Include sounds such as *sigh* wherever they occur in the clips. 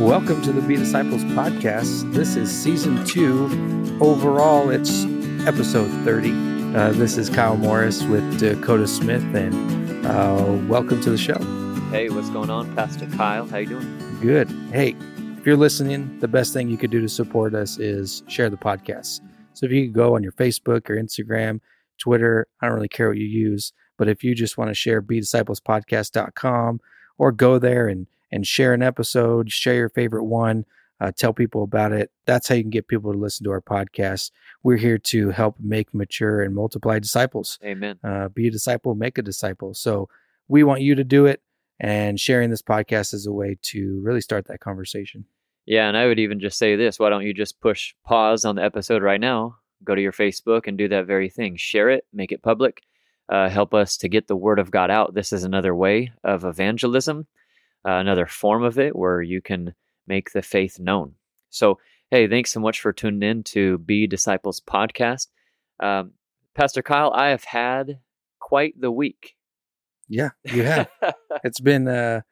Welcome to the Be Disciples podcast. This is season two. Overall, it's episode 30. Uh, this is Kyle Morris with Dakota Smith, and uh, welcome to the show. Hey, what's going on, Pastor Kyle? How you doing? Good. Hey, if you're listening, the best thing you could do to support us is share the podcast. So if you could go on your Facebook or Instagram, Twitter, I don't really care what you use, but if you just want to share bedisciplespodcast.com or go there and and share an episode, share your favorite one, uh, tell people about it. That's how you can get people to listen to our podcast. We're here to help make, mature, and multiply disciples. Amen. Uh, be a disciple, make a disciple. So we want you to do it, and sharing this podcast is a way to really start that conversation. Yeah, and I would even just say this why don't you just push pause on the episode right now? Go to your Facebook and do that very thing. Share it, make it public, uh, help us to get the word of God out. This is another way of evangelism uh, another form of it where you can make the faith known. So, hey, thanks so much for tuning in to Be Disciples podcast. Um, Pastor Kyle, I have had quite the week. Yeah, you have. *laughs* it's been uh,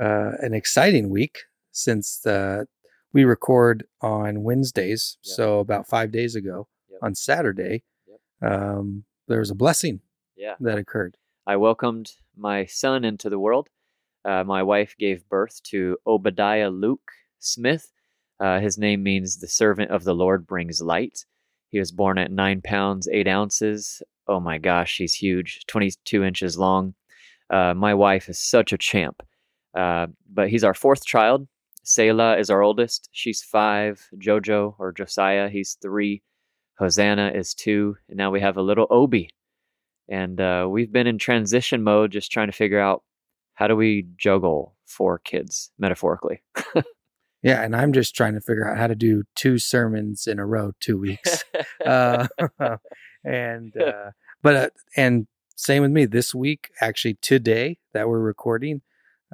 uh, an exciting week since uh, we record on Wednesdays. Yep. So about five days ago, yep. on Saturday, yep. um, there was a blessing yeah. that occurred. I welcomed my son into the world uh, my wife gave birth to Obadiah Luke Smith. Uh, his name means the servant of the Lord brings light. He was born at nine pounds, eight ounces. Oh my gosh, he's huge, 22 inches long. Uh, my wife is such a champ. Uh, but he's our fourth child. Selah is our oldest. She's five. Jojo or Josiah, he's three. Hosanna is two. And now we have a little Obi. And uh, we've been in transition mode, just trying to figure out how do we juggle four kids metaphorically? *laughs* yeah, and I'm just trying to figure out how to do two sermons in a row, two weeks. *laughs* uh, *laughs* and uh, but uh, and same with me. This week, actually, today that we're recording,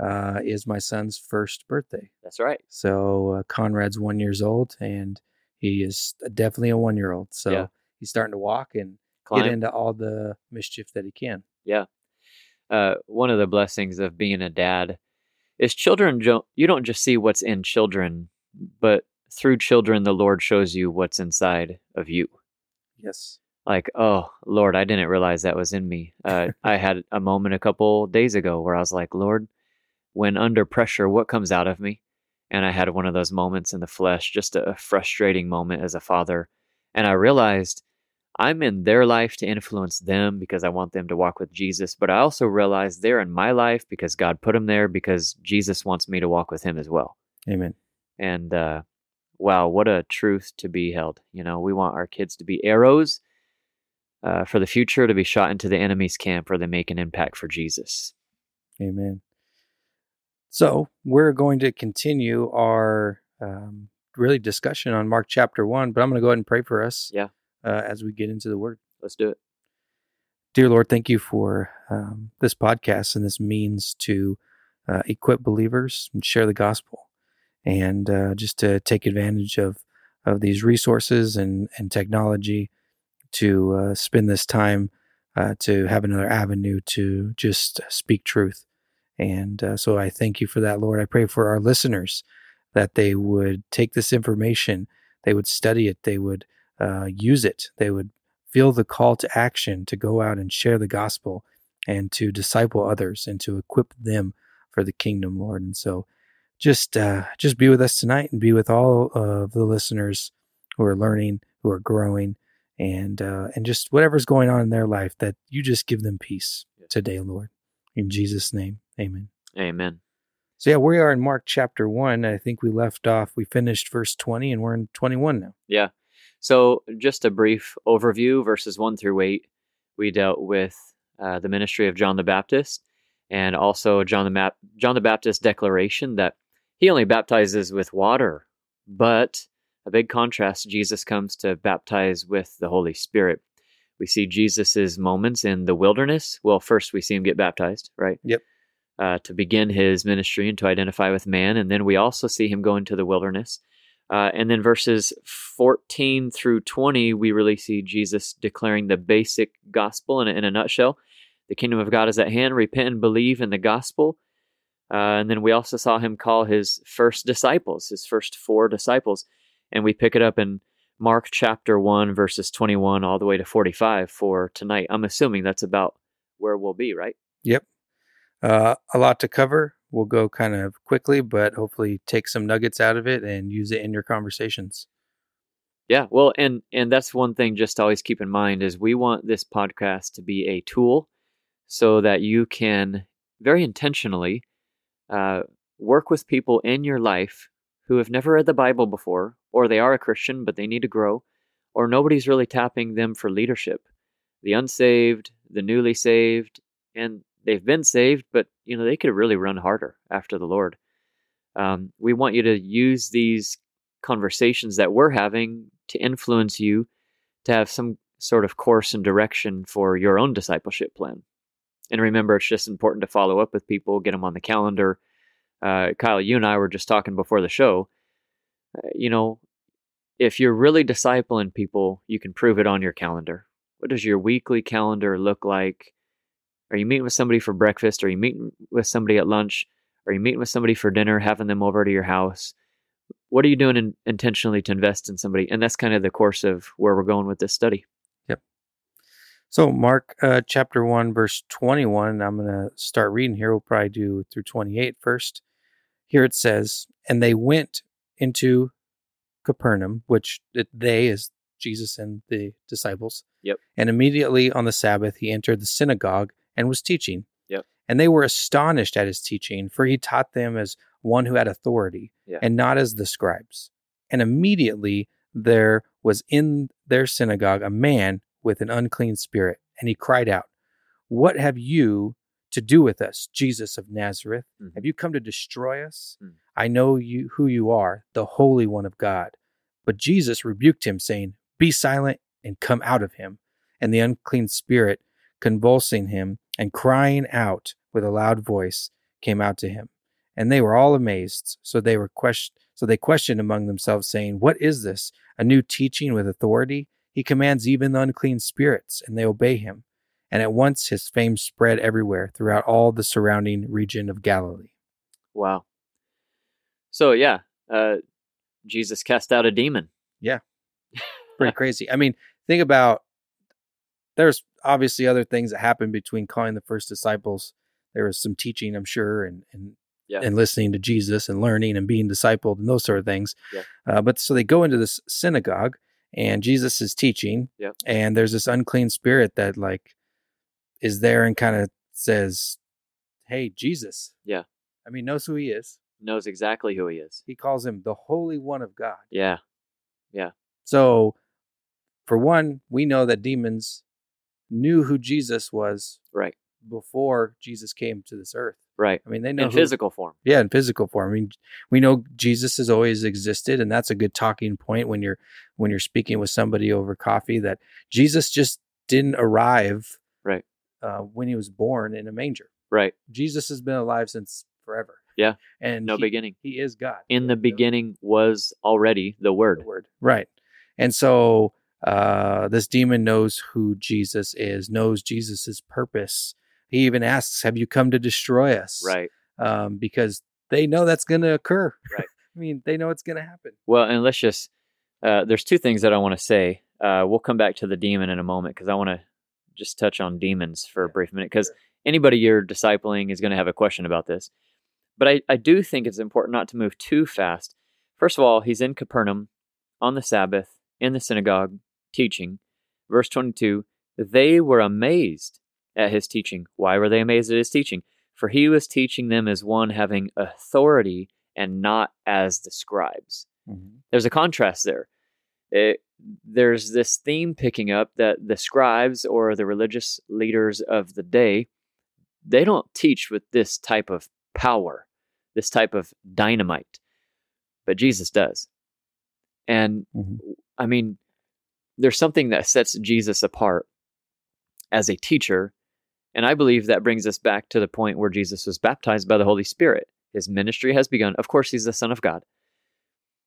uh, is my son's first birthday. That's right. So uh, Conrad's one years old, and he is definitely a one year old. So yeah. he's starting to walk and Climb. get into all the mischief that he can. Yeah, uh, one of the blessings of being a dad is children jo- you don't just see what's in children but through children the lord shows you what's inside of you. Yes. Like oh lord i didn't realize that was in me. Uh, *laughs* i had a moment a couple days ago where i was like lord when under pressure what comes out of me? And i had one of those moments in the flesh just a frustrating moment as a father. And i realized I'm in their life to influence them because I want them to walk with Jesus, but I also realize they're in my life because God put them there because Jesus wants me to walk with him as well. Amen. And uh, wow, what a truth to be held. You know, we want our kids to be arrows uh, for the future to be shot into the enemy's camp where they make an impact for Jesus. Amen. So we're going to continue our um, really discussion on Mark chapter one, but I'm going to go ahead and pray for us. Yeah uh, as we get into the word. Let's do it. Dear Lord, thank you for um, this podcast and this means to uh, equip believers and share the gospel and uh, just to take advantage of, of these resources and, and technology to uh, spend this time uh, to have another avenue to just speak truth. And uh, so I thank you for that, Lord. I pray for our listeners that they would take this information, they would study it, they would uh, use it. They would feel the call to action to go out and share the gospel and to disciple others and to equip them for the kingdom, Lord. And so just uh, just be with us tonight and be with all of the listeners who are learning, who are growing, and uh, and just whatever's going on in their life that you just give them peace today, Lord. In Jesus' name, Amen. Amen. So yeah, we are in Mark chapter one. I think we left off. We finished verse twenty, and we're in twenty-one now. Yeah. So, just a brief overview verses 1 through 8, we dealt with uh, the ministry of John the Baptist and also John the, Ma- John the Baptist's declaration that he only baptizes with water, but a big contrast Jesus comes to baptize with the Holy Spirit. We see Jesus's moments in the wilderness. Well, first we see him get baptized, right? Yep. Uh, to begin his ministry and to identify with man. And then we also see him go into the wilderness uh, and then verses 14 through 20, we really see Jesus declaring the basic gospel in a, in a nutshell. The kingdom of God is at hand. Repent and believe in the gospel. Uh, and then we also saw him call his first disciples, his first four disciples. And we pick it up in Mark chapter 1, verses 21 all the way to 45 for tonight. I'm assuming that's about where we'll be, right? Yep. Uh, a lot to cover. We'll go kind of quickly, but hopefully take some nuggets out of it and use it in your conversations. Yeah, well, and and that's one thing just to always keep in mind is we want this podcast to be a tool so that you can very intentionally uh, work with people in your life who have never read the Bible before, or they are a Christian but they need to grow, or nobody's really tapping them for leadership. The unsaved, the newly saved, and they've been saved, but you know they could really run harder after the Lord. Um, we want you to use these conversations that we're having to influence you to have some sort of course and direction for your own discipleship plan. And remember, it's just important to follow up with people, get them on the calendar. Uh, Kyle, you and I were just talking before the show. Uh, you know, if you're really discipling people, you can prove it on your calendar. What does your weekly calendar look like? Are you meeting with somebody for breakfast? Are you meeting with somebody at lunch? Are you meeting with somebody for dinner, having them over to your house? What are you doing in, intentionally to invest in somebody? And that's kind of the course of where we're going with this study. Yep. So, Mark uh, chapter 1, verse 21, I'm going to start reading here. We'll probably do through 28 first. Here it says, And they went into Capernaum, which they is Jesus and the disciples. Yep. And immediately on the Sabbath, he entered the synagogue and was teaching. Yep. And they were astonished at his teaching, for he taught them as one who had authority Yeah. and not as the scribes. And immediately there was in their synagogue a man with an unclean spirit, and he cried out, What have you to do with us, Jesus of Nazareth? Mhm. Have you come to destroy us? Mm. I know you who you are, the Holy One of God. But Jesus rebuked him, saying, Be silent and come out of him. And the unclean spirit, convulsing him and crying out with a loud voice, came out to him. And they were all amazed. So they were question, so they questioned among themselves, saying, What is this? A new teaching with authority? He commands even the unclean spirits, and they obey him. And at once his fame spread everywhere throughout all the surrounding region of Galilee. Wow. So, yeah, uh, Jesus cast out a demon. Yeah. *laughs* Pretty crazy. I mean, think about there's obviously other things that happened between calling the first disciples. There was some teaching, I'm sure, and and Yeah. and listening to Jesus and learning and being discipled and those sort of things. Yeah. Uh, but so they go into this synagogue and Jesus is teaching. Yep. And there's this unclean spirit that like is there and kind of says, "Hey, Jesus." Yeah. I mean, knows who he is. Knows exactly who he is. He calls him the Holy One of God. Yeah. Yeah. So, for one, we know that demons knew who Jesus was Right. before Jesus came to this earth. Right. I mean, they know In who- physical form. yeah, in physical form. I mean, we know Jesus has always existed, and that's a good talking point when you're when you're speaking with somebody over coffee. That Jesus just didn't arrive Right. uh, when he was born in a manger. Right. Jesus has been alive since forever. Yeah. and No he, beginning. He is God. In the The- beginning was already the the Word. word. Right. And so uh, this demon knows who Jesus is, knows Jesus's purpose. He even asks, Have you come to destroy us? Right. Um, because they know that's going to occur. Right. *laughs* I mean, they know it's going to happen. Well, and let's just, uh, there's two things that I want to say. Uh, we'll come back to the demon in a moment because I want to just touch on demons for a brief minute because sure. anybody you're discipling is going to have a question about this. But I, I do think it's important not to move too fast. First of all, he's in Capernaum on the Sabbath in the synagogue teaching. Verse 22 they were amazed at his teaching. Why were they amazed at his teaching? For he was teaching them as one having authority and not as the scribes there's a contrast there. It, there's this theme picking up that the scribes or the religious leaders of the day they don't teach with this type of power, this type of dynamite, but Jesus does. And Mhm. I mean, there's something that sets Jesus apart as a teacher, and I believe that brings us back to the point where Jesus was baptized by the Holy Spirit. His ministry has begun. Of course, he's the Son of God.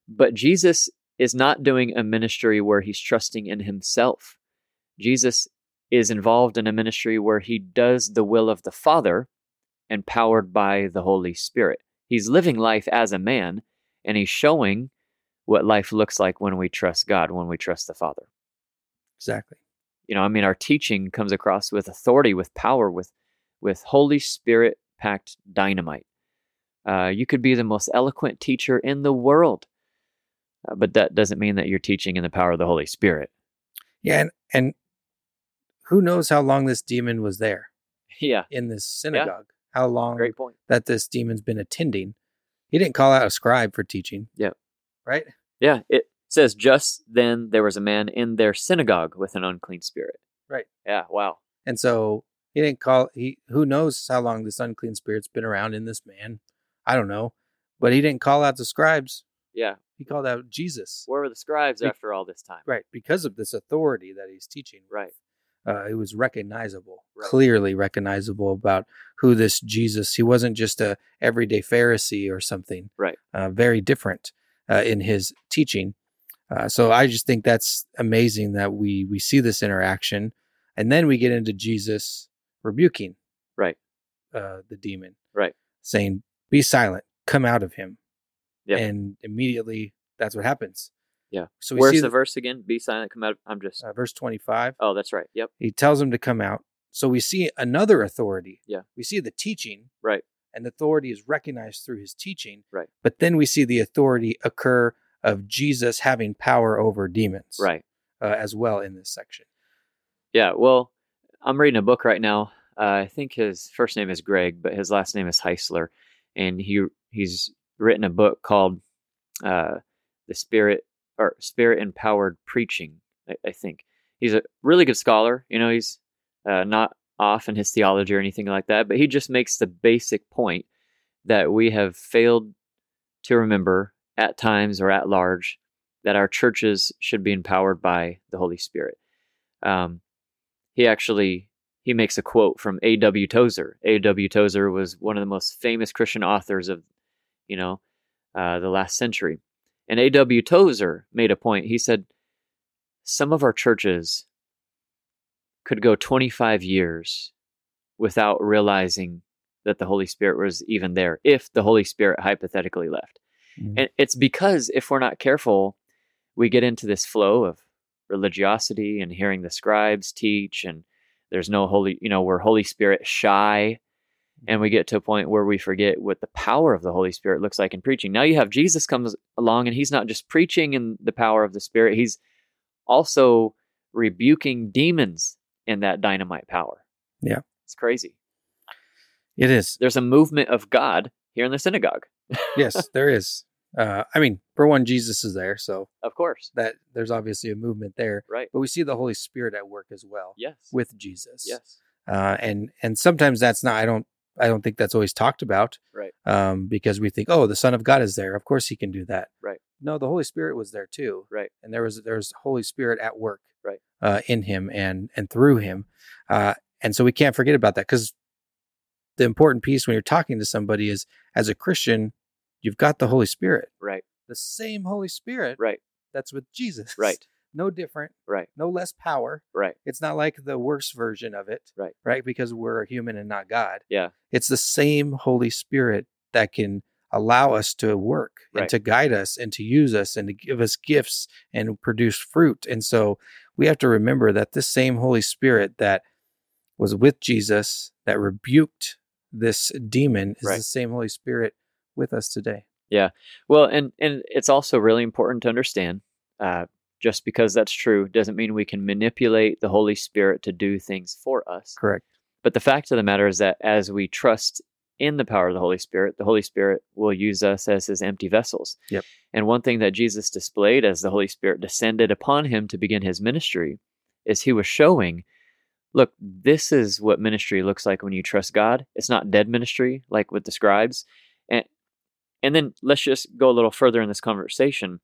But Jesus is not doing a ministry where he's trusting in himself. Jesus is involved in a ministry where he does the will of the Father and powered by the Holy Spirit. He's living life as a man, and he's showing what life looks like when we trust God, when we trust the Father. Exactly. You know, I mean, our teaching comes across with authority, with power, with with Holy Spirit packed dynamite. Uh, you could be the most eloquent teacher in the world, uh, but that doesn't mean that you're teaching in the power of the Holy Spirit. Yeah, and, and who knows how long this demon was there Yeah, in this synagogue? How long great point. that this demon's been attending? He didn't call out a scribe for teaching. Yeah. Right? Yeah, it says just then there was a man in their synagogue with an unclean spirit. Right. Yeah, wow. And so he didn't call he who knows how long this unclean spirit's been around in this man. I don't know. But he didn't call out the scribes. Yeah, He called out Jesus. where were the scribes Be- after all this time? Right. Because of this authority that he's teaching. Right. uh, it was recognizable, Right. clearly recognizable about who this Jesus. He wasn't just a everyday Pharisee or something. Right. Uh, very different uh, in his teaching. Uh, so I just think that's amazing that we we see this interaction, and then we get into Jesus rebuking Right. uh, the demon, Right. saying, "Be silent, come out of him," Yeah. and immediately that's what happens. Yeah. So we Where's see the verse again? Be silent, come out. of." I'm just. uh, verse twenty five. Oh, that's right. Yep. He tells him to come out. So we see another authority. Yeah. We see the teaching. Right. And the authority is recognized through his teaching. Right. But then we see the authority occur of Jesus having power over demons. Right. Uh, as well in this section. Yeah. Well, I'm reading a book right now. Uh, I think his first name is Greg, but his last name is Heisler, and he he's written a book called uh, "The Spirit" or "Spirit Empowered Preaching." I, I think he's a really good scholar. You know, he's uh, not off in his theology or anything like that, but he just makes the basic point that we have failed to remember at times or at large that our churches should be empowered by the Holy Spirit. Um, he actually he makes a quote from A.W. Tozer. A.W. Tozer was one of the most famous Christian authors of, you know, uh, the last century. And A.W. Tozer made a point. He said, some of our churches could go 25 years without realizing that the Holy Spirit was even there, if the Holy Spirit hypothetically left. Mhm. And it's because if we're not careful, we get into this flow of religiosity and hearing the scribes teach, and there's no holy, you know, we're Holy Spirit shy. And we get to a point where we forget what the power of the Holy Spirit looks like in preaching. Now you have Jesus comes along and he's not just preaching in the power of the Spirit, he's also rebuking demons in that dynamite power. Yeah. It's crazy. It is. There's a movement of God here in the synagogue. Yes, there is. Uh, I mean, for one, Jesus is there, so Of course. that there's obviously a movement there. Right. But we see the Holy Spirit at work as well Yes. with Jesus. yes. uh, and and sometimes that's not i don't i don't think that's always talked about Right. um, because we think oh the son of god is there of course he can do that Right. no the holy spirit was there too Right. and there was there's holy spirit at work Right. uh, in him and and through him uh, and so we can't forget about that because the important piece when you're talking to somebody is as a christian you've got the holy spirit Right. the same holy spirit Right. that's with jesus Right. *laughs* no different Right. no less power Right. it's not like the worst version of it. Right. Right. Because we're a human and not God. Yeah. It's the same Holy Spirit that can allow us to work and to guide us and to use us and to give us gifts and produce fruit. And so we have to remember that this same Holy Spirit that was with Jesus, that rebuked this demon, is Right. the same Holy Spirit with us today. Yeah. Well, and and it's also really important to understand. Uh, just because that's true doesn't mean we can manipulate the Holy Spirit to do things for us. Correct. But the fact of the matter is that as we trust in the power of the Holy Spirit, the Holy Spirit will use us as his empty vessels. Yep. And one thing that Jesus displayed as the Holy Spirit descended upon him to begin his ministry is he was showing look, this is what ministry looks like when you trust God. It's not dead ministry like with the scribes. And and then let's just go a little further in this conversation.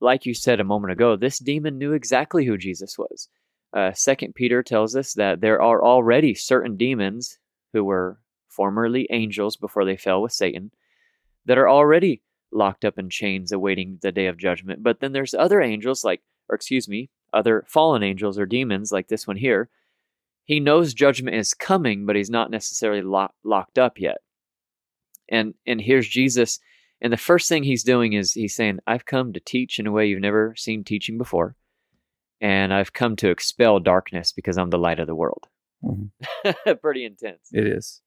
Like you said a moment ago, this demon knew exactly who Jesus was. Uh, Second Peter tells us that there are already certain demons who were formerly angels before they fell with Satan that are already locked up in chains awaiting the day of judgment. But then there's other angels like, or excuse me, other fallen angels or demons like this one here. he knows judgment is coming, but he's not necessarily lock, locked up yet. And and here's Jesus, and the first thing he's doing is he's saying, "I've come to teach in a way you've never seen teaching before, and I've come to expel darkness because I'm the light of the world." Mm-hmm. *laughs* Pretty intense. It is.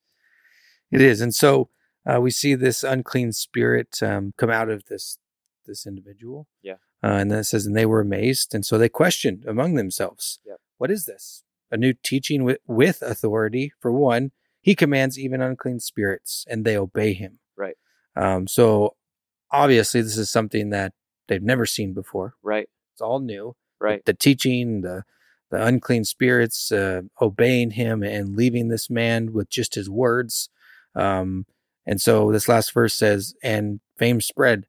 It is, and so uh, we see this unclean spirit um, come out of this this individual. Yeah. Uh, and then it says, and they were amazed, and so they questioned among themselves, yep. "What is this? A new teaching with, with authority? For one, he commands even unclean spirits, and they obey him." Right. Um, so obviously, this is something that they've never seen before. Right. It's all new. Right. The, the teaching, the the unclean spirits uh, obeying him and leaving this man with just his words. Um, and so this last verse says, and fame spread.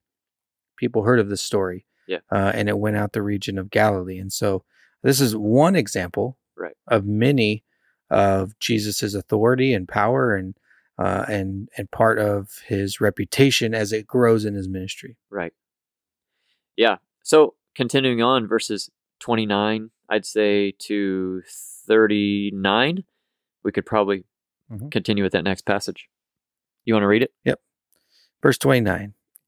People heard of this story. Yeah. Uh, and it went out the region of Galilee. And so this is one example right. of many of Jesus's authority and power and uh, and and part of his reputation as it grows in his ministry. Right. Yeah. So continuing on, verses 29, I'd say to 39, we could probably mm-hmm. continue with that next passage. You want to read it? Yep. Verse 29.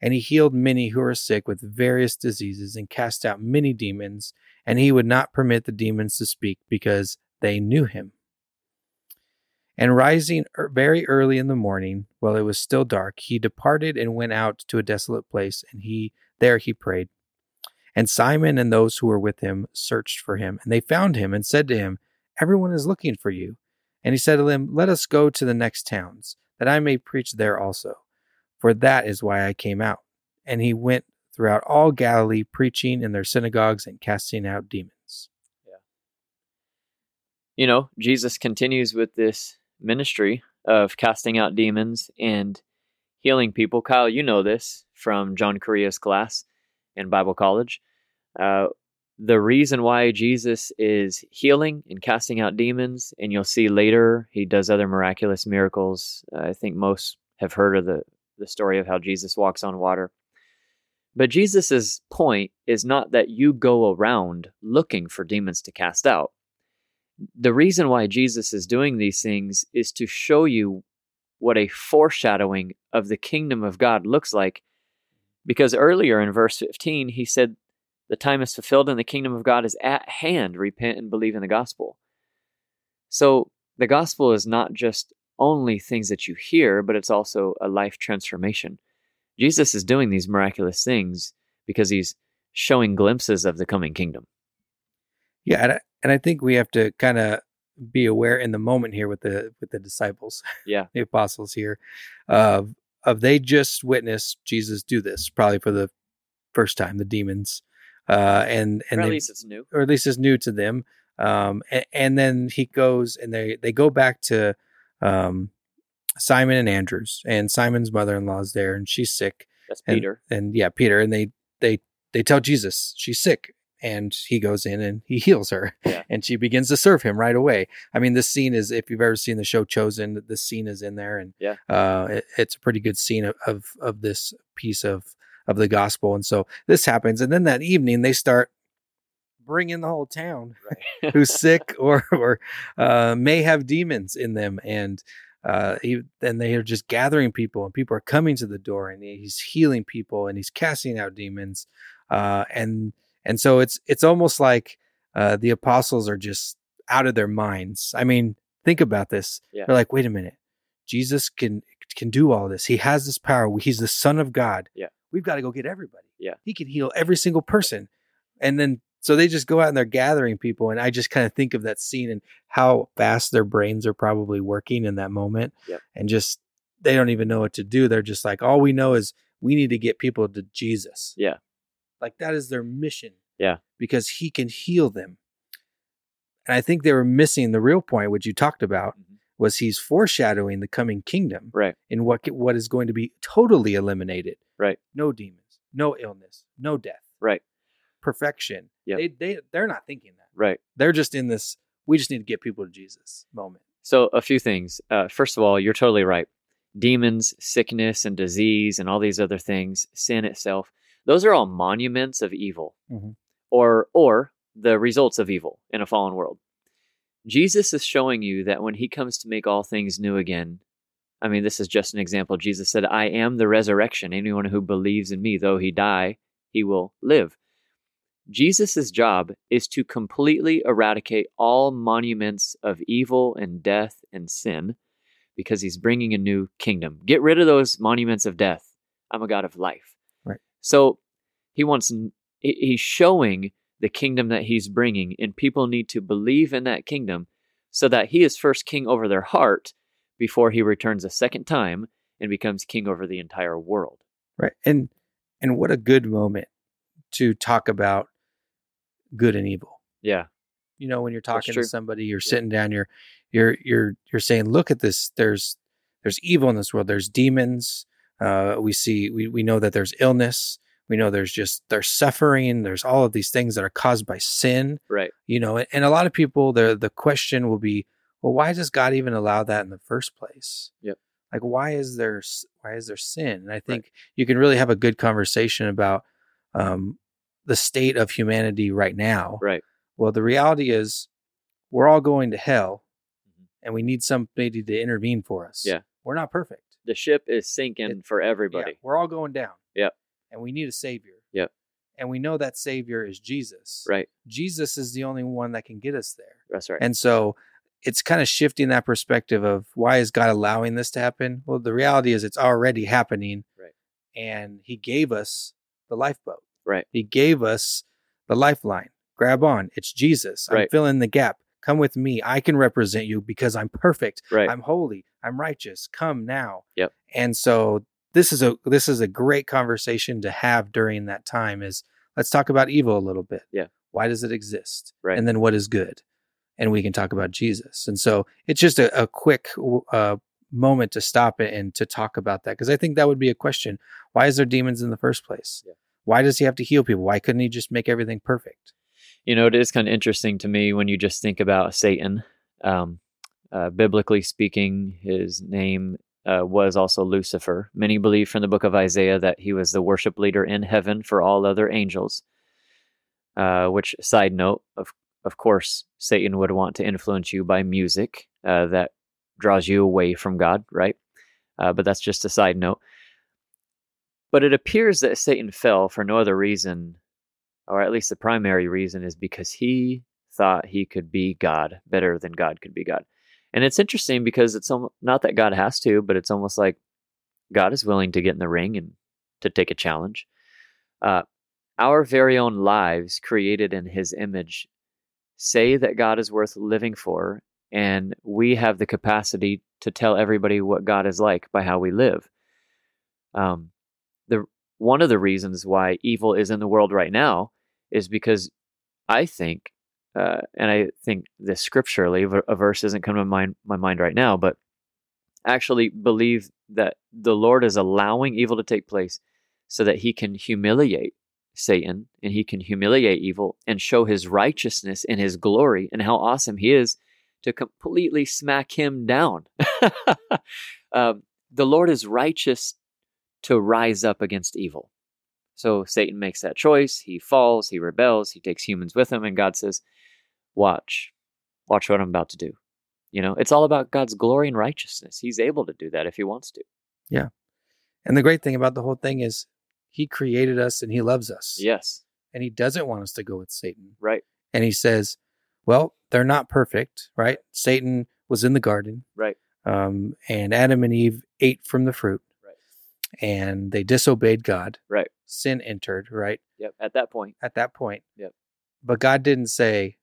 And he healed many who were sick with various diseases and cast out many demons, and he would not permit the demons to speak because they knew him. And rising er, very early in the morning, while it was still dark, he departed and went out to a desolate place, and he there he prayed. And Simon and those who were with him searched for him, and they found him and said to him, Everyone is looking for you. And he said to them, Let us go to the next towns, that I may preach there also for that is why I came out. And he went throughout all Galilee, preaching in their synagogues and casting out demons. Yeah. You know, Jesus continues with this ministry of casting out demons and healing people. Kyle, you know this from John Correa's class in Bible college. Uh, the reason why Jesus is healing and casting out demons, and you'll see later he does other miraculous miracles. Uh, I think most have heard of the the story of how Jesus walks on water. But Jesus' point is not that you go around looking for demons to cast out. The reason why Jesus is doing these things is to show you what a foreshadowing of the kingdom of God looks like. Because earlier in verse 15, he said, The time is fulfilled and the kingdom of God is at hand. Repent and believe in the gospel. So the gospel is not just only things that you hear, but it's also a life transformation. Jesus is doing these miraculous things because he's showing glimpses of the coming kingdom. Yeah, and I, and I think we have to kind of be aware in the moment here with the with the disciples, yeah, *laughs* the apostles here, of of they just witnessed Jesus do this probably for the first time, the demons, uh, and and or at they, least it's new, or at least it's new to them. Um, and, and then he goes and they they go back to um, Simon and Andrews, and Simon's mother-in-law is there, and she's sick. That's and, Peter. And yeah, Peter, and they they they tell Jesus she's sick, and he goes in and he heals her, yeah. and she begins to serve him right away. I mean, this scene is if you've ever seen the show Chosen, this scene is in there, and yeah, uh, it, it's a pretty good scene of, of of this piece of of the gospel, and so this happens, and then that evening they start bring in the whole town right. *laughs* who's sick *laughs* or or uh, may have demons in them, and uh, he, and they are just gathering people, and people are coming to the door, and he's healing people, and he's casting out demons, uh, and and so it's it's almost like uh, the apostles are just out of their minds. I mean, think about this. Yeah. They're like, wait a minute, Jesus can can do all this. He has this power. He's the Son of God. Yeah. We've got to go get everybody. Yeah. He can heal every single person. And then so they just go out and they're gathering people. And I just kind of think of that scene and how fast their brains are probably working in that moment. Yep. And just, they don't even know what to do. They're just like, all we know is we need to get people to Jesus. Yeah. Like that is their mission. Yeah. Because he can heal them. And I think they were missing the real point, which you talked about, mm-hmm. was he's foreshadowing the coming kingdom Right. in what what is going to be totally eliminated. Right. No demons, no illness, no death, Right. Perfection. Yep. They they they're not thinking that. Right. They're just in this. We just need to get people to Jesus moment. So, a few things. Uh, first of all, you're totally right. Demons, sickness, and disease, and all these other things, sin itself, those are all monuments of evil Mhm. or, or the results of evil in a fallen world. Jesus is showing you that when he comes to make all things new again, I mean, this is just an example. Jesus said, I am the resurrection. Anyone who believes in me, though he die, he will live. Jesus' job is to completely eradicate all monuments of evil and death and sin because he's bringing a new kingdom. Get rid of those monuments of death. I'm a God of life. Right. So he wants, he's showing the kingdom that he's bringing, and people need to believe in that kingdom so that he is first king over their heart before he returns a second time and becomes king over the entire world. Right. And and what a good moment to talk about good and evil. Yeah. You know, when you're talking to somebody, you're sitting down, you're you're you're you're saying, look at this. There's there's evil in this world. There's demons. Uh, we see we we know that there's illness. We know there's just there's suffering. There's all of these things that are caused by sin. Right. You know, and, and a lot of people, the the question will be, well, why does God even allow that in the first place? Yep. Like, why is there why is there sin? And I think you can really have a good conversation about um, the state of humanity right now. Right. Well, the reality is, we're all going to hell, Mhm. and we need somebody to intervene for us. Yeah. we're not perfect. The ship is sinking It- for Yeah, everybody. we're all going down. Yep. and we need a savior. Yep. and we know that savior is Jesus. Right. Jesus is the only one that can get us there. That's right. And so it's kind of shifting that perspective of why is God allowing this to happen? Well, the reality is it's already happening. Right. And he gave us the lifeboat. Right. He gave us the lifeline. Grab on. It's Jesus. I'm filling the gap. Come with me. I can represent you because I'm perfect. right. I'm holy. I'm righteous. Come now. Yep. And so this is a this is a great conversation to have during that time is let's talk about evil a little bit. Yeah. Why does it exist? Right. And then what is good? And we can talk about Jesus. And so it's just a, a quick uh, moment to stop it and to talk about that because I think that would be a question. Why is there demons in the first place? Yeah. Why does he have to heal people? Why couldn't he just make everything perfect? You know, it is kind of interesting to me when you just think about Satan. Um, uh, biblically speaking, his name uh, was also Lucifer. Many believe from the book of Isaiah that he was the worship leader in heaven for all other angels. Uh, which, side note, of of course, Satan would want to influence you by music uh, that draws you away from God, right? Uh, but that's just a side note. But it appears that Satan fell for no other reason or at least the primary reason is because he thought he could be God better than God could be God. And it's interesting because it's not that God has to, but it's almost like God is willing to get in the ring and to take a challenge. Uh, our very own lives, created in His image, say that God is worth living for, and we have the capacity to tell everybody what God is like by how we live. Um, one of the reasons why evil is in the world right now is because I think, uh, and I think this scripturally, a verse isn't coming to mind, my mind right now, but actually believe that the Lord is allowing evil to take place so that he can humiliate Satan and he can humiliate evil and show his righteousness and his glory and how awesome he is to completely smack him down. *laughs* um, the Lord is righteous to rise up against evil. So Satan makes that choice. He falls, he rebels, he takes humans with him, and God says, Watch, watch what I'm about to do. You know, it's all about God's glory and righteousness. He's able to do that if he wants to. Yeah. And the great thing about the whole thing is he created us and he loves us. Yes, And he doesn't want us to go with Satan. right, And he says, well, they're not perfect, right? Satan was in the garden. right, um, and Adam and Eve ate from the fruit. And they disobeyed God. right. Sin entered, right Yep, at that point. at that point. Yep. But God didn't say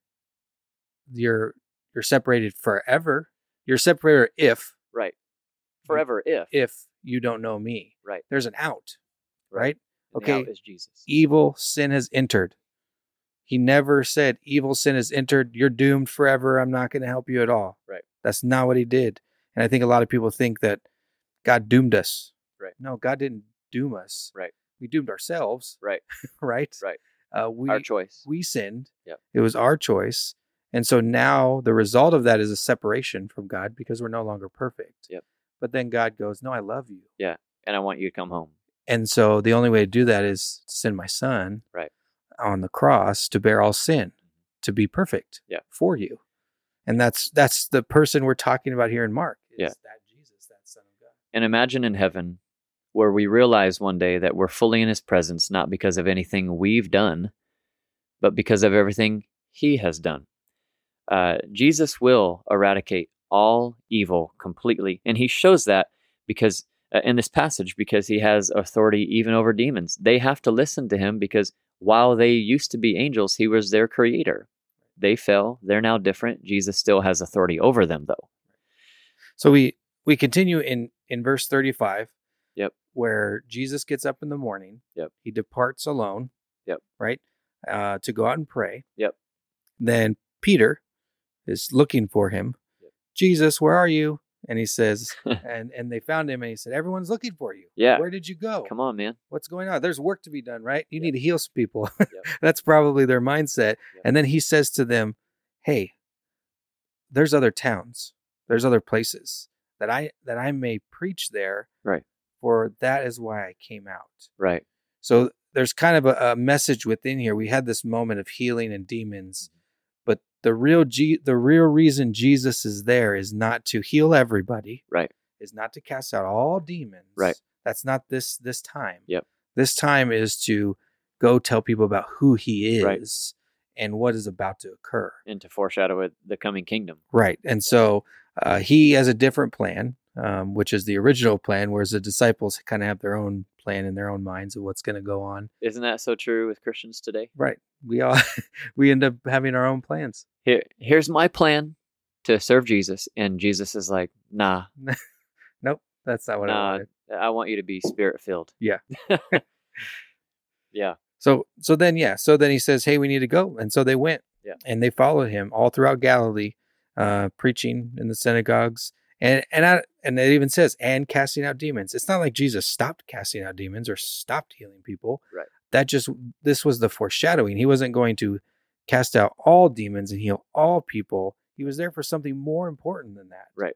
you're you're separated forever. You're separated if Right. Forever if. if you don't know me. Right. There's an out, right? And the out okay. is Jesus. Evil sin has entered. He never said evil sin has entered. You're doomed forever. I'm not going to help you at all. Right. That's not what he did. And I think a lot of people think that God doomed us. Right. No, God didn't doom us. Right. We doomed ourselves. Right. *laughs* right. Right. Uh, we Our choice. we sinned. Yep. It was our choice. And so now the result of that is a separation from God because we're no longer perfect. Yep. But then God goes, No, I love you. Yeah. And I want you to come home. And so the only way to do that is to send my son Right. on the cross to bear all sin, to be perfect Yeah. for you. And that's that's the person we're talking about here in Mark. Yeah. that Jesus, that Son of God. And imagine in heaven where we realize one day that we're fully in his presence, not because of anything we've done, but because of everything he has done. Uh, Jesus will eradicate all evil completely. And he shows that because uh, in this passage, because he has authority even over demons. They have to listen to him because while they used to be angels, he was their creator. They fell. They're now different. Jesus still has authority over them, though. So we we continue in in verse 35. Where Jesus gets up in the morning. Yep. He departs alone. Yep. Right? Uh, to go out and pray. Yep. Then Peter is looking for him. Yep. Jesus, where are you? And he says, *laughs* and and they found him and he said, Everyone's looking for you. Yeah. Where did you go? Come on, man. What's going on? There's work to be done, right? You Yep. need to heal some people. Yep. *laughs* That's probably their mindset. And then he says to them, Hey, there's other towns, there's other places that I that I may preach there. Right. For that is why I came out. Right. So there's kind of a, a message within here. We had this moment of healing and demons, mm-hmm. but the real G, the real reason Jesus is there is not to heal everybody. Right. Is not to cast out all demons. Right. That's not this this time. Yep. This time is to go tell people about who he is Right. and what is about to occur. And to foreshadow it, the coming kingdom. Right. And so uh, he has a different plan, um, which is the original plan, whereas the disciples kind of have their own plan in their own minds of what's going to go on. Isn't that so true with Christians today? Right. We all *laughs* we end up having our own plans. Here, here's my plan to serve Jesus, and Jesus is like, "Nah, *laughs* Nope, that's not what I nah, wanted. I want you to be spirit filled." Yeah. *laughs* yeah, So so then yeah, so then he says, "Hey, we need to go." And so they went. Yeah. And they followed him all throughout Galilee, uh, preaching in the synagogues. And and I, and it even says and casting out demons. It's not like Jesus stopped casting out demons or stopped healing people. Right. That just this was the foreshadowing. He wasn't going to cast out all demons and heal all people. He was there for something more important than that. Right.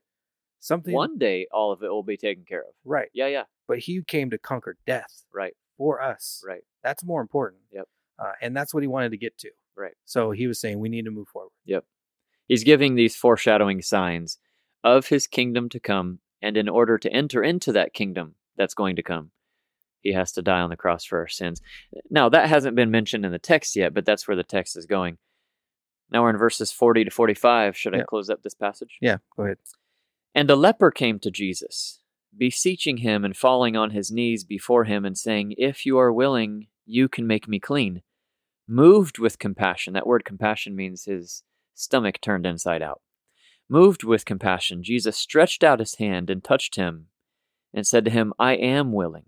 Something one day all of it will be taken care of. right. Yeah, yeah, But he came to conquer death right, for us. right, That's more important. Yep. Uh, and that's what he wanted to get to. right. So he was saying we need to move forward. He's giving these foreshadowing signs of his kingdom to come, and in order to enter into that kingdom that's going to come, he has to die on the cross for our sins. Now, that hasn't been mentioned in the text yet, but that's where the text is going. Now we're in verses 40 to 45. Should I close up this passage? Yeah, go ahead. And a leper came to Jesus, beseeching him and falling on his knees before him and saying, If you are willing, you can make me clean. Moved with compassion, that word compassion means his stomach turned inside out. Moved with compassion, Jesus stretched out his hand and touched him and said to him, I am willing,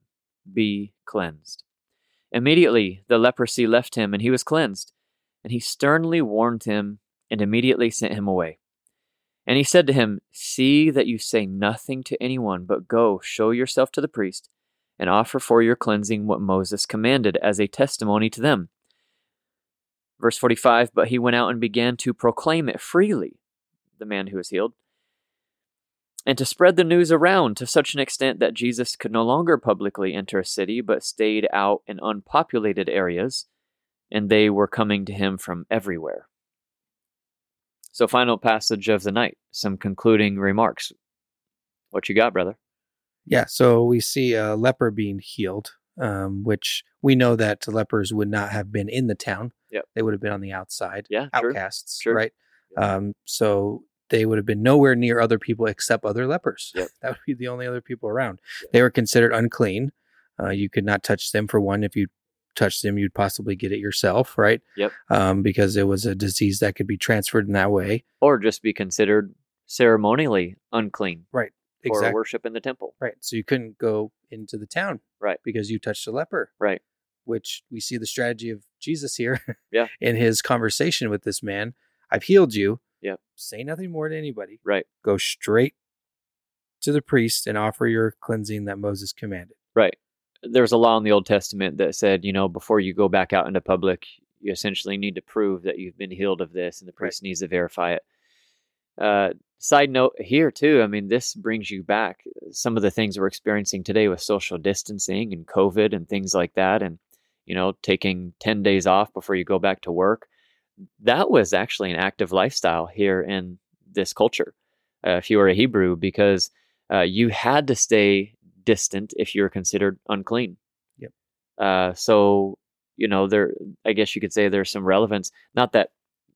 be cleansed. Immediately the leprosy left him and he was cleansed. And he sternly warned him and immediately sent him away. And he said to him, See that you say nothing to anyone, but go, show yourself to the priest, and offer for your cleansing what Moses commanded as a testimony to them. Verse 45 But he went out and began to proclaim it freely, the man who was healed, and to spread the news around to such an extent that Jesus could no longer publicly enter a city, but stayed out in unpopulated areas, and they were coming to him from everywhere. So, final passage of the night, some concluding remarks. What you got, brother? Yeah, so we see a leper being healed, um, which we know that lepers would not have been in the town. Yep. They would have been on the outside, Yeah, outcasts, right? Um, so they would have been nowhere near other people except other lepers. Yep. *laughs* that would be the only other people around. Yeah. They were considered unclean. Uh, you could not touch them. For one, if you touched them, you'd possibly get it yourself, right? Yep. Um, because it was a disease that could be transferred in that way. Or just be considered ceremonially unclean Right. for Exactly. worship in the temple. Right. So you couldn't go into the town. Right. Because you touched a leper. Right. Which we see the strategy of Jesus here. Yeah. *laughs* In his conversation with this man. I've healed you. Yep. Say nothing more to anybody. Right. Go straight to the priest and offer your cleansing that Moses commanded. Right. There's a law in the Old Testament that said, you know, before you go back out into public, you essentially need to prove that you've been healed of this, and the priest right. needs to verify it. Uh, side note here too, I mean, this brings you back some of the things we're experiencing today with social distancing and COVID and things like that, and you know, taking ten days off before you go back to work. That was actually an active lifestyle here in this culture. Uh, if you were a Hebrew, because uh, you had to stay distant if you were considered unclean. Yep. Uh, so you know, there. I guess you could say there's some relevance. Not that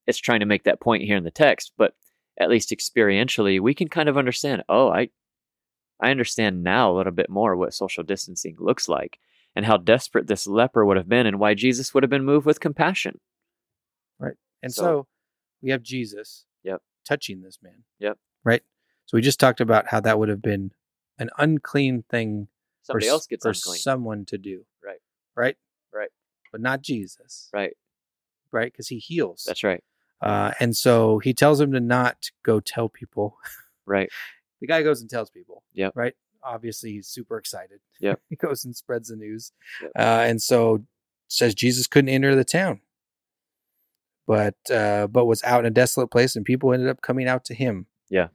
it's trying to make that point here in the text, but at least experientially, we can kind of understand. Oh, I, I understand now a little bit more what social distancing looks like and how desperate this leper would have been, and why Jesus would have been moved with compassion. Right. And so, so we have Jesus. Yep. Touching this man. Yep. Right. So we just talked about how that would have been an unclean thing somebody for, else gets for unclean. someone to do. Right. Right. Right. But not Jesus. Right. Right. Because he heals. That's right. Uh, and so he tells him to not go tell people. *laughs* Right. the guy goes and tells people. Yeah. Right. Obviously, he's super excited. Yeah. *laughs* he goes and spreads the news. Yep. Uh, and so says Jesus couldn't enter the town, but uh, but was out in a desolate place, and people ended up coming out to him. Yeah.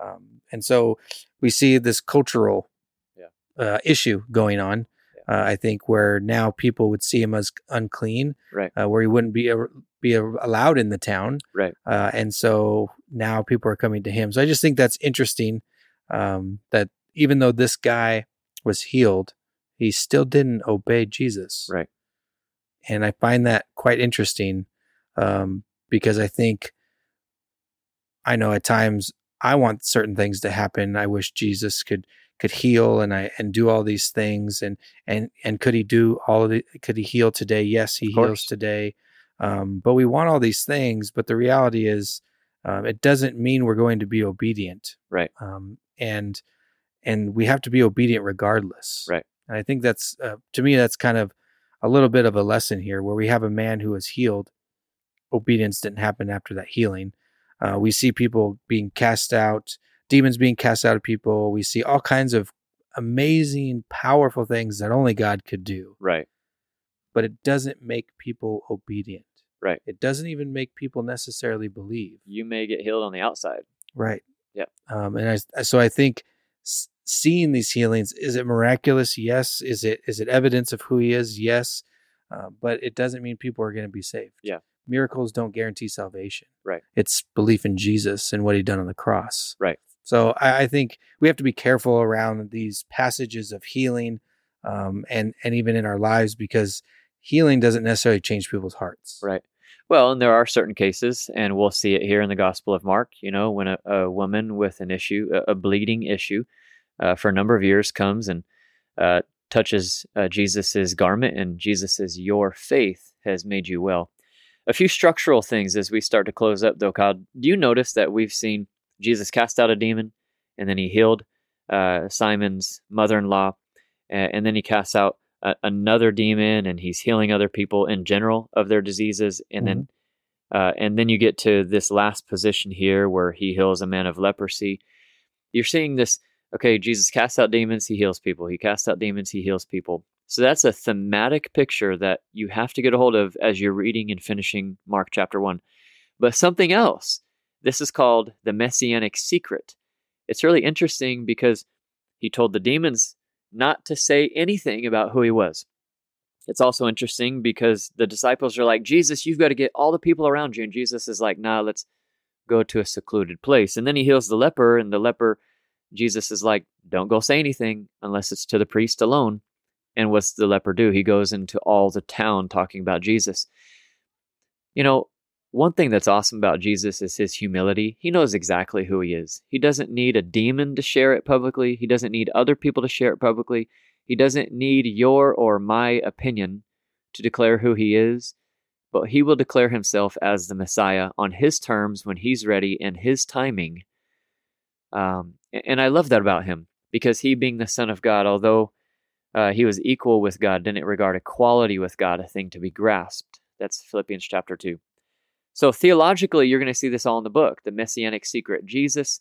Um, and so we see this cultural yeah. uh, issue going on. Uh, I think where now people would see him as unclean, right? Uh, where he wouldn't be a, be a, allowed in the town, right? Uh, and so now people are coming to him. So I just think that's interesting um, that even though this guy was healed, he still didn't obey Jesus, right? And I find that quite interesting um, because I think I know at times I want certain things to happen. I wish Jesus could could heal and I and do all these things and and and could he do all of the could he heal today? Yes, he heals today. Um, but we want all these things, but the reality is um, it doesn't mean we're going to be obedient. Right. Um, and and we have to be obedient regardless. Right. And I think that's uh, to me that's kind of a little bit of a lesson here where we have a man who was healed. Obedience didn't happen after that healing. Uh, we see people being cast out demons being cast out of people. We see all kinds of amazing, powerful things that only God could do. Right. But it doesn't make people obedient. Right. It doesn't even make people necessarily believe. You may get healed on the outside. Right. Yeah. Um, and I, so I think seeing these healings is it miraculous? Yes. Is it is it evidence of who He is? Yes. Uh, but it doesn't mean people are going to be saved. Yeah. Miracles don't guarantee salvation. Right. It's belief in Jesus and what He done on the cross. Right. So I, I, think we have to be careful around these passages of healing, um, and and even in our lives because healing doesn't necessarily change people's hearts. Right. Well, and there are certain cases, and we'll see it here in the Gospel of Mark. You know, when a, a woman with an issue, a, a bleeding issue, uh, for a number of years comes and uh, touches uh, Jesus's garment, and Jesus says, "Your faith has made you well." A few structural things as we start to close up, though. Kyle, do you notice that we've seen Jesus cast out a demon, and then he healed uh, Simon's mother-in-law, and, and, then he casts out a, another demon, and he's healing other people in general of their diseases, and mm-hmm. then uh, and then you get to this last position here where he heals a man of leprosy. You're seeing this. Okay, Jesus casts out demons, he heals people. He casts out demons, he heals people. So that's a thematic picture that you have to get a hold of as you're reading and finishing Mark chapter 1. But something else this is called the Messianic secret. It's really interesting because he told the demons not to say anything about who he was. It's also interesting because the disciples are like, Jesus, you've got to get all the people around you. And Jesus is like, nah, let's go to a secluded place. And then he heals the leper, and the leper, Jesus is like, don't go say anything unless it's to the priest alone. And what's the leper do? He goes into all the town talking about Jesus. You know, one thing that's awesome about Jesus is his humility. He knows exactly who he is. He doesn't need a demon to share it publicly, he doesn't need other people to share it publicly. He doesn't need your or my opinion to declare who he is, but he will declare himself as the Messiah on his terms when he's ready and his timing. Um, and I love that about him because he, being the Son of God, although uh, he was equal with God, didn't regard equality with God a thing to be grasped. That's Philippians chapter 2. So theologically, you're going to see this all in the book, the messianic secret. Jesus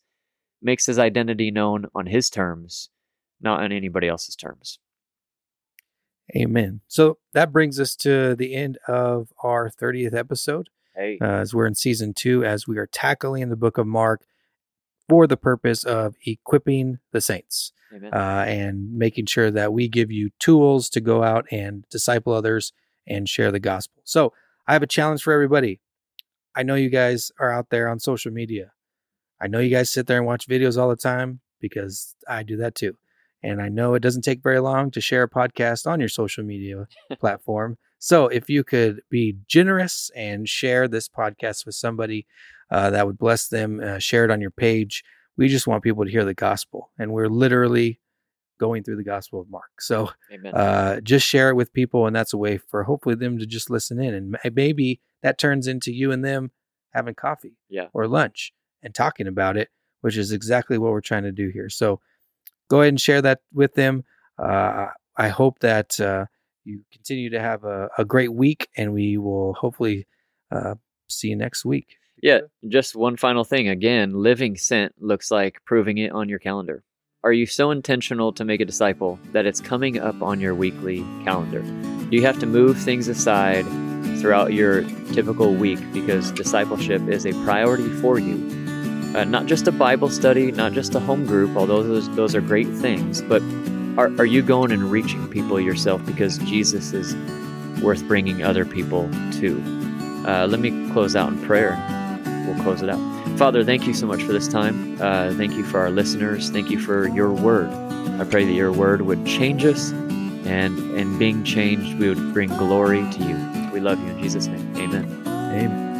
makes his identity known on his terms, not on anybody else's terms. Amen. So that brings us to the end of our 30th episode. Hey. Uh, as we're in season two, as we are tackling the book of Mark for the purpose of equipping the saints uh, and making sure that we give you tools to go out and disciple others and share the gospel. So I have a challenge for everybody. I know you guys are out there on social media. I know you guys sit there and watch videos all the time because I do that too. And I know it doesn't take very long to share a podcast on your social media *laughs* platform. So if you could be generous and share this podcast with somebody uh, that would bless them, uh, share it on your page. We just want people to hear the gospel. And we're literally going through the gospel of Mark. So uh, just share it with people. And that's a way for hopefully them to just listen in. And maybe that turns into you and them having coffee Yeah. or lunch and talking about it, which is exactly what we're trying to do here. So go ahead and share that with them. Uh, I hope that uh, you continue to have a, a great week, and we will hopefully uh, see you next week. Yeah, just one final thing. Again, living sent looks like proving it on your calendar. Are you so intentional to make a disciple that it's coming up on your weekly calendar? You have to move things aside throughout your typical week because discipleship is a priority for you? Uh, not just a Bible study, not just a home group, although those, those are great things, but are, are you going and reaching people yourself because Jesus is worth bringing other people to? Uh, let me close out in prayer. We'll close it out. Father, thank you so much for this time. Uh, thank you for our listeners. Thank you for your word. I pray that your word would change us, and in being changed, we would bring glory to you. We love you in Jesus' name. Amen. Amen.